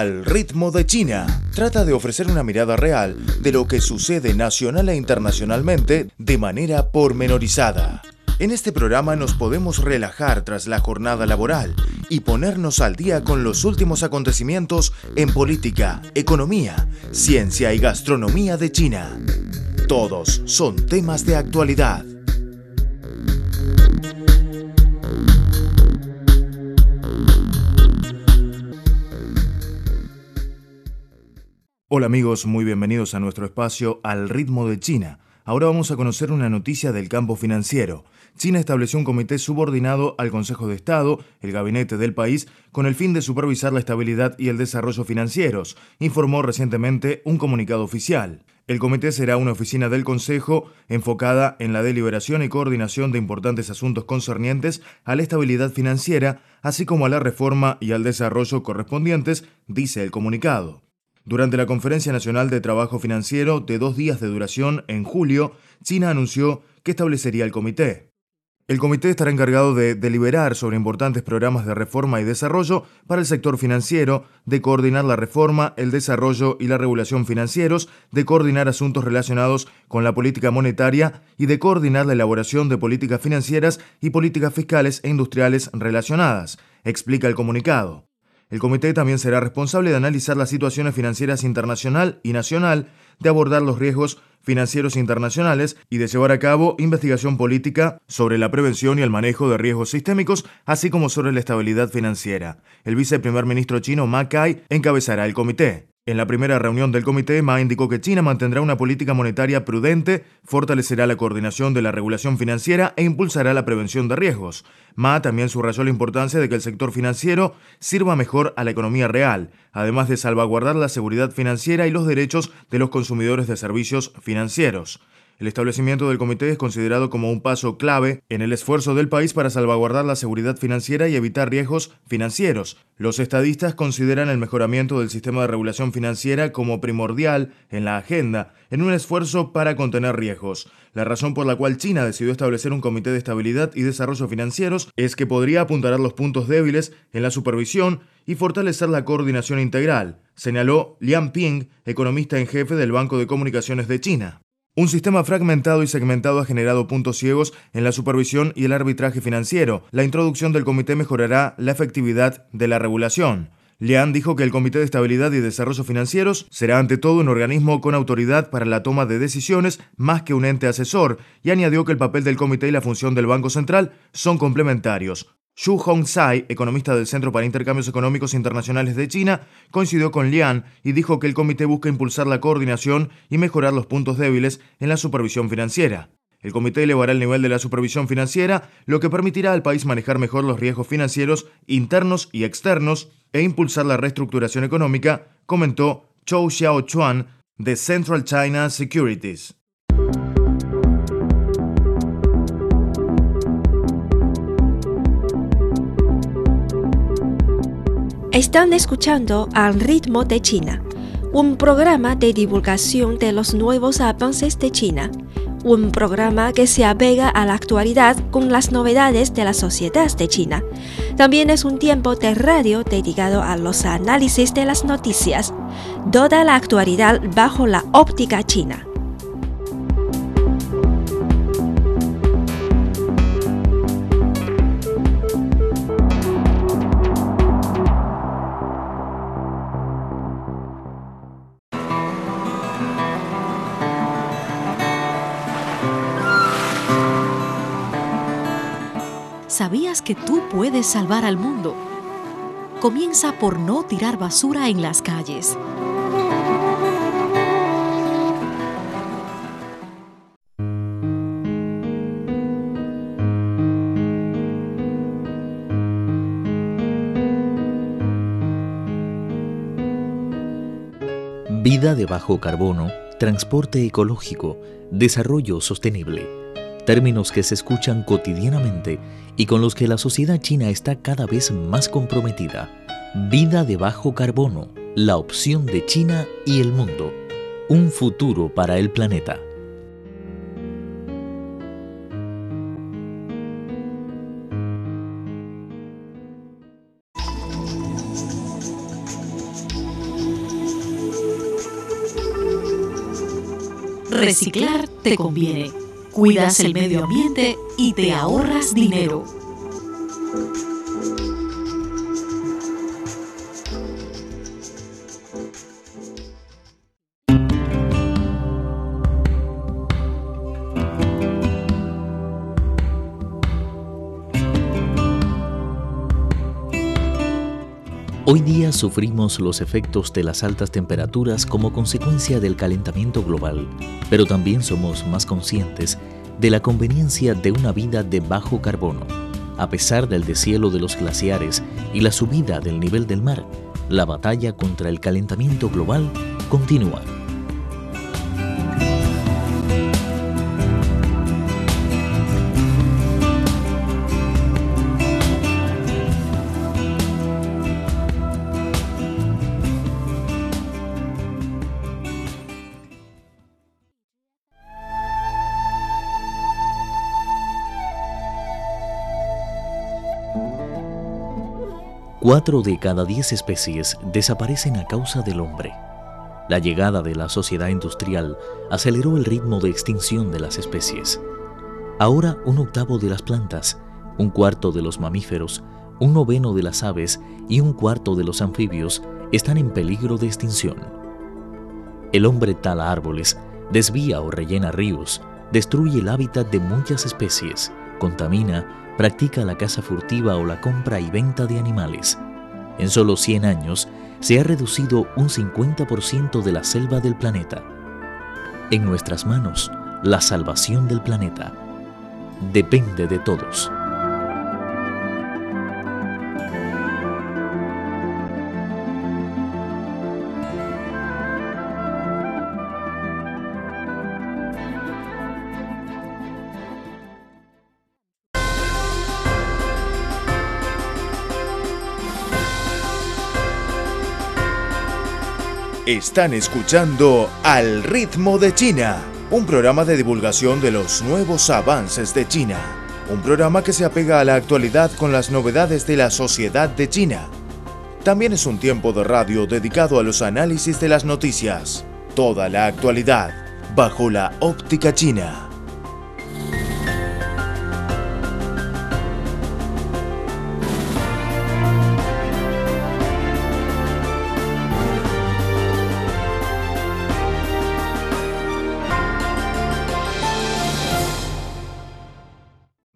Al ritmo de China, trata de ofrecer una mirada real de lo que sucede nacional e internacionalmente de manera pormenorizada. En este programa nos podemos relajar tras la jornada laboral y ponernos al día con los últimos acontecimientos en política, economía, ciencia y gastronomía de China. Todos son temas de actualidad. Hola amigos, muy bienvenidos a nuestro espacio Al ritmo de China. Ahora vamos a conocer una noticia del campo financiero. China estableció un comité subordinado al Consejo de Estado, el gabinete del país, con el fin de supervisar la estabilidad y el desarrollo financieros, informó recientemente un comunicado oficial. El comité será una oficina del Consejo enfocada en la deliberación y coordinación de importantes asuntos concernientes a la estabilidad financiera, así como a la reforma y al desarrollo correspondientes, dice el comunicado. Durante la Conferencia Nacional de Trabajo Financiero de dos días de duración en julio, China anunció que establecería el comité. El comité estará encargado de deliberar sobre importantes programas de reforma y desarrollo para el sector financiero, de coordinar la reforma, el desarrollo y la regulación financieros, de coordinar asuntos relacionados con la política monetaria y de coordinar la elaboración de políticas financieras y políticas fiscales e industriales relacionadas, explica el comunicado. El comité también será responsable de analizar las situaciones financieras internacional y nacional, de abordar los riesgos financieros internacionales y de llevar a cabo investigación política sobre la prevención y el manejo de riesgos sistémicos, así como sobre la estabilidad financiera. El viceprimer ministro chino Ma Kai encabezará el comité. En la primera reunión del comité, Ma indicó que China mantendrá una política monetaria prudente, fortalecerá la coordinación de la regulación financiera e impulsará la prevención de riesgos. Ma también subrayó la importancia de que el sector financiero sirva mejor a la economía real, además de salvaguardar la seguridad financiera y los derechos de los consumidores de servicios financieros. El establecimiento del comité es considerado como un paso clave en el esfuerzo del país para salvaguardar la seguridad financiera y evitar riesgos financieros. Los estadistas consideran el mejoramiento del sistema de regulación financiera como primordial en la agenda, en un esfuerzo para contener riesgos. La razón por la cual China decidió establecer un comité de estabilidad y desarrollo financieros es que podría apuntar los puntos débiles en la supervisión y fortalecer la coordinación integral, señaló Liang Ping, economista en jefe del Banco de Comunicaciones de China. Un sistema fragmentado y segmentado ha generado puntos ciegos en la supervisión y el arbitraje financiero. La introducción del comité mejorará la efectividad de la regulación. Lian dijo que el Comité de Estabilidad y Desarrollo Financieros será ante todo un organismo con autoridad para la toma de decisiones más que un ente asesor y añadió que el papel del comité y la función del Banco Central son complementarios. Xu Hongsai, economista del Centro para Intercambios Económicos Internacionales de China, coincidió con Lian y dijo que el comité busca impulsar la coordinación y mejorar los puntos débiles en la supervisión financiera. El comité elevará el nivel de la supervisión financiera, lo que permitirá al país manejar mejor los riesgos financieros internos y externos e impulsar la reestructuración económica, comentó Chou Xiao Chuan de Central China Securities. Están escuchando Al ritmo de China, un programa de divulgación de los nuevos avances de China, un programa que se apega a la actualidad con las novedades de la sociedad de China. También es un tiempo de radio dedicado a los análisis de las noticias, toda la actualidad bajo la óptica china. ¿Sabías que tú puedes salvar al mundo? Comienza por no tirar basura en las calles. Vida de bajo carbono, transporte ecológico, desarrollo sostenible. Términos que se escuchan cotidianamente y con los que la sociedad china está cada vez más comprometida. Vida de bajo carbono, la opción de China y el mundo. Un futuro para el planeta. Reciclar te conviene. Cuidas el medio ambiente y te ahorras dinero. Hoy día sufrimos los efectos de las altas temperaturas como consecuencia del calentamiento global, pero también somos más conscientes de la conveniencia de una vida de bajo carbono. A pesar del deshielo de los glaciares y la subida del nivel del mar, la batalla contra el calentamiento global continúa. Cuatro de cada diez especies desaparecen a causa del hombre. La llegada de la sociedad industrial aceleró el ritmo de extinción de las especies. Ahora un octavo de las plantas, un cuarto de los mamíferos, un noveno de las aves y un cuarto de los anfibios están en peligro de extinción. El hombre tala árboles, desvía o rellena ríos, destruye el hábitat de muchas especies, contamina, practica la caza furtiva o la compra y venta de animales. En solo 100 años se ha reducido un 50% de la selva del planeta. En nuestras manos, la salvación del planeta depende de todos. Están escuchando Al ritmo de China, un programa de divulgación de los nuevos avances de China. Un programa que se apega a la actualidad con las novedades de la sociedad de China. También es un tiempo de radio dedicado a los análisis de las noticias. Toda la actualidad bajo la óptica china.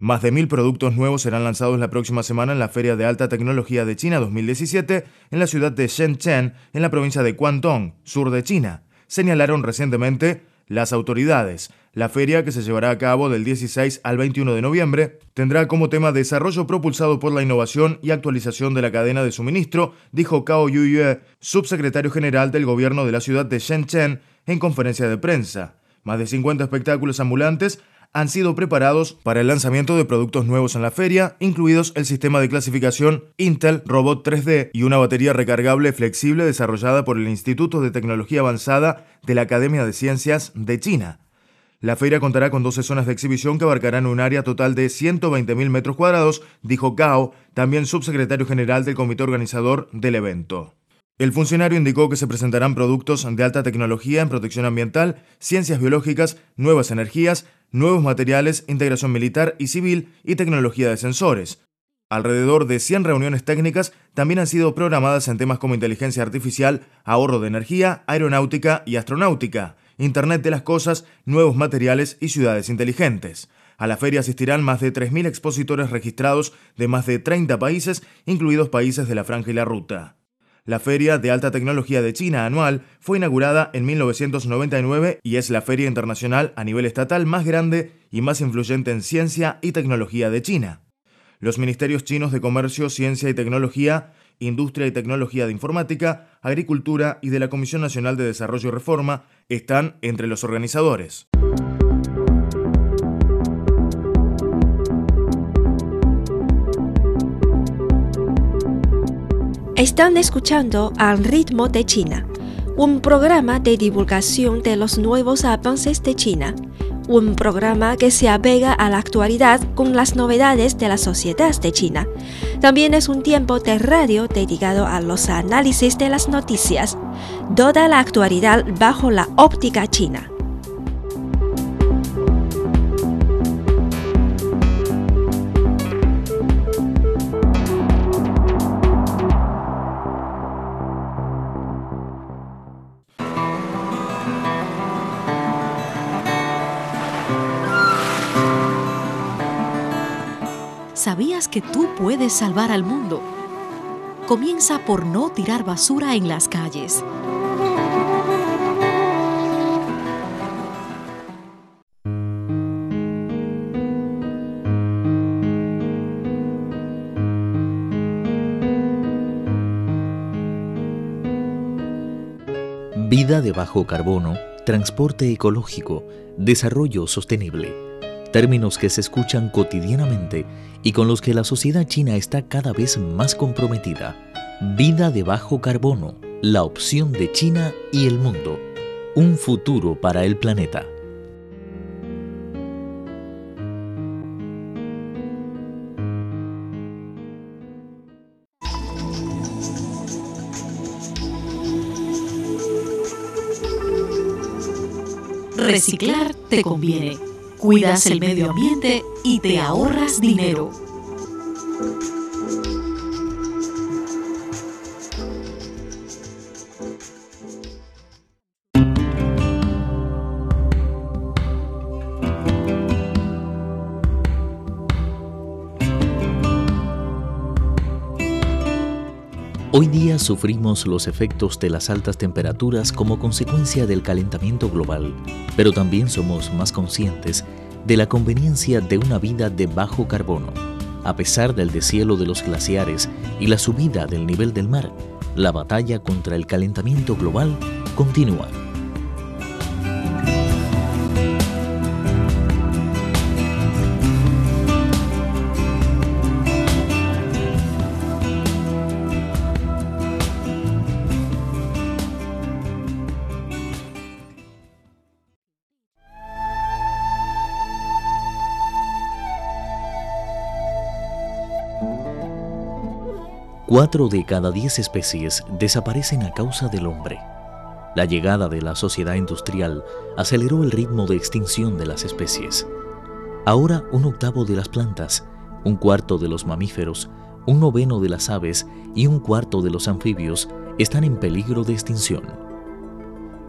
Más de mil productos nuevos serán lanzados la próxima semana en la Feria de Alta Tecnología de China 2017 en la ciudad de Shenzhen, en la provincia de Guangdong, sur de China, señalaron recientemente las autoridades. La feria, que se llevará a cabo del 16 al 21 de noviembre, tendrá como tema desarrollo propulsado por la innovación y actualización de la cadena de suministro, dijo Cao Yuyue, subsecretario general del gobierno de la ciudad de Shenzhen, en conferencia de prensa. Más de 50 espectáculos ambulantes han sido preparados para el lanzamiento de productos nuevos en la feria, incluidos el sistema de clasificación Intel Robot 3D y una batería recargable flexible desarrollada por el Instituto de Tecnología Avanzada de la Academia de Ciencias de China. La feria contará con 12 zonas de exhibición que abarcarán un área total de 120.000 metros cuadrados, dijo Gao, también subsecretario general del comité organizador del evento. El funcionario indicó que se presentarán productos de alta tecnología en protección ambiental, ciencias biológicas, nuevas energías, nuevos materiales, integración militar y civil y tecnología de sensores. Alrededor de 100 reuniones técnicas también han sido programadas en temas como inteligencia artificial, ahorro de energía, aeronáutica y astronáutica, Internet de las Cosas, nuevos materiales y ciudades inteligentes. A la feria asistirán más de 3.000 expositores registrados de más de 30 países, incluidos países de la Franja y la Ruta. La Feria de Alta Tecnología de China anual fue inaugurada en 1999 y es la feria internacional a nivel estatal más grande y más influyente en ciencia y tecnología de China. Los ministerios chinos de Comercio, Ciencia y Tecnología Industria y Tecnología de Informática, Agricultura y de la Comisión Nacional de Desarrollo y Reforma están entre los organizadores. Están escuchando Al ritmo de China, un programa de divulgación de los nuevos avances de China, un programa que se apega a la actualidad con las novedades de la sociedad de China. También es un tiempo de radio dedicado a los análisis de las noticias, toda la actualidad bajo la óptica china. ¿Sabías que tú puedes salvar al mundo? Comienza por no tirar basura en las calles. Vida de bajo carbono, transporte ecológico, desarrollo sostenible términos que se escuchan cotidianamente y con los que la sociedad china está cada vez más comprometida. Vida de bajo carbono, la opción de China y el mundo. Un futuro para el planeta. Reciclar te conviene cuidas el medio ambiente y te ahorras dinero. Sufrimos los efectos de las altas temperaturas como consecuencia del calentamiento global, pero también somos más conscientes de la conveniencia de una vida de bajo carbono. A pesar del deshielo de los glaciares y la subida del nivel del mar, la batalla contra el calentamiento global continúa. Cuatro de cada diez especies desaparecen a causa del hombre. La llegada de la sociedad industrial aceleró el ritmo de extinción de las especies. Ahora un octavo de las plantas, un cuarto de los mamíferos, un noveno de las aves y un cuarto de los anfibios están en peligro de extinción.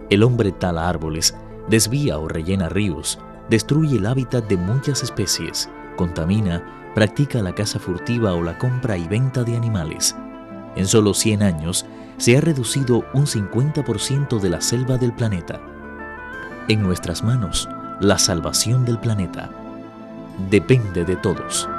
El hombre tala árboles, desvía o rellena ríos, destruye el hábitat de muchas especies, contamina, practica la caza furtiva o la compra y venta de animales. En solo 100 años se ha reducido un 50% de la selva del planeta. En nuestras manos, la salvación del planeta depende de todos.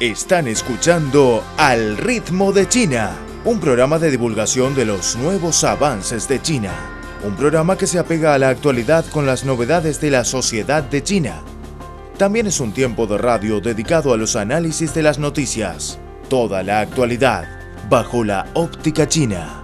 Están escuchando Al ritmo de China, un programa de divulgación de los nuevos avances de China. Un programa que se apega a la actualidad con las novedades de la sociedad de China. También es un tiempo de radio dedicado a los análisis de las noticias. Toda la actualidad bajo la óptica china.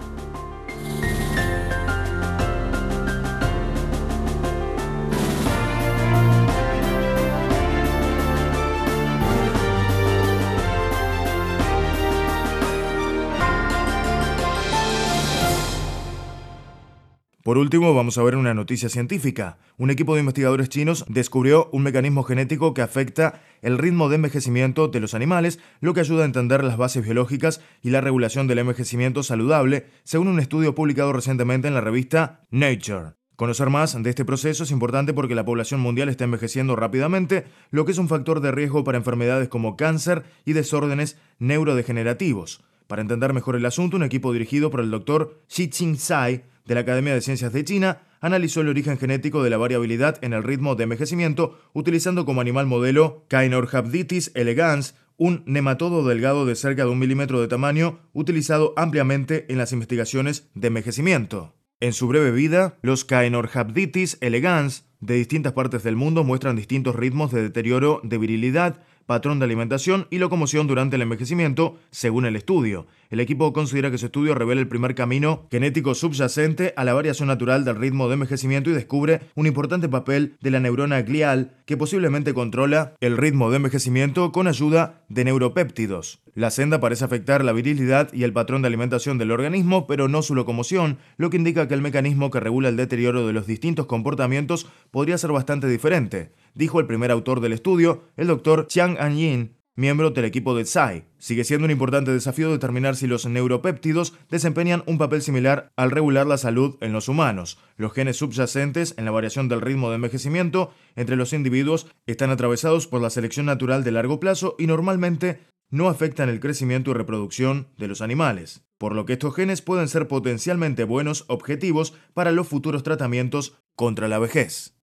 Por último, vamos a ver una noticia científica. Un equipo de investigadores chinos descubrió un mecanismo genético que afecta el ritmo de envejecimiento de los animales, lo que ayuda a entender las bases biológicas y la regulación del envejecimiento saludable, según un estudio publicado recientemente en la revista Nature. Conocer más de este proceso es importante porque la población mundial está envejeciendo rápidamente, lo que es un factor de riesgo para enfermedades como cáncer y desórdenes neurodegenerativos. Para entender mejor el asunto, un equipo dirigido por el doctor Xi Sai de la Academia de Ciencias de China analizó el origen genético de la variabilidad en el ritmo de envejecimiento utilizando como animal modelo Caenorhabditis elegans, un nematodo delgado de cerca de un milímetro de tamaño utilizado ampliamente en las investigaciones de envejecimiento. En su breve vida, los Caenorhabditis elegans de distintas partes del mundo muestran distintos ritmos de deterioro de virilidad, patrón de alimentación y locomoción durante el envejecimiento, según el estudio. El equipo considera que su estudio revela el primer camino genético subyacente a la variación natural del ritmo de envejecimiento y descubre un importante papel de la neurona glial que posiblemente controla el ritmo de envejecimiento con ayuda de neuropéptidos. La senda parece afectar la virilidad y el patrón de alimentación del organismo, pero no su locomoción, lo que indica que el mecanismo que regula el deterioro de los distintos comportamientos podría ser bastante diferente, dijo el primer autor del estudio, el doctor Chiang An-yin, miembro del equipo de Tsai. Sigue siendo un importante desafío determinar si los neuropéptidos desempeñan un papel similar al regular la salud en los humanos. Los genes subyacentes en la variación del ritmo de envejecimiento entre los individuos están atravesados por la selección natural de largo plazo y normalmente no afectan el crecimiento y reproducción de los animales, por lo que estos genes pueden ser potencialmente buenos objetivos para los futuros tratamientos contra la vejez.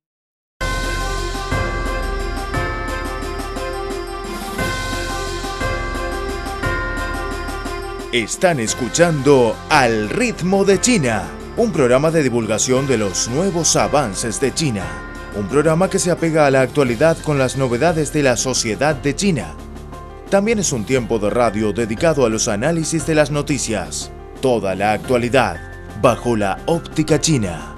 Están escuchando Al ritmo de China, un programa de divulgación de los nuevos avances de China, un programa que se apega a la actualidad con las novedades de la sociedad de China. También es un tiempo de radio dedicado a los análisis de las noticias, toda la actualidad, bajo la óptica china.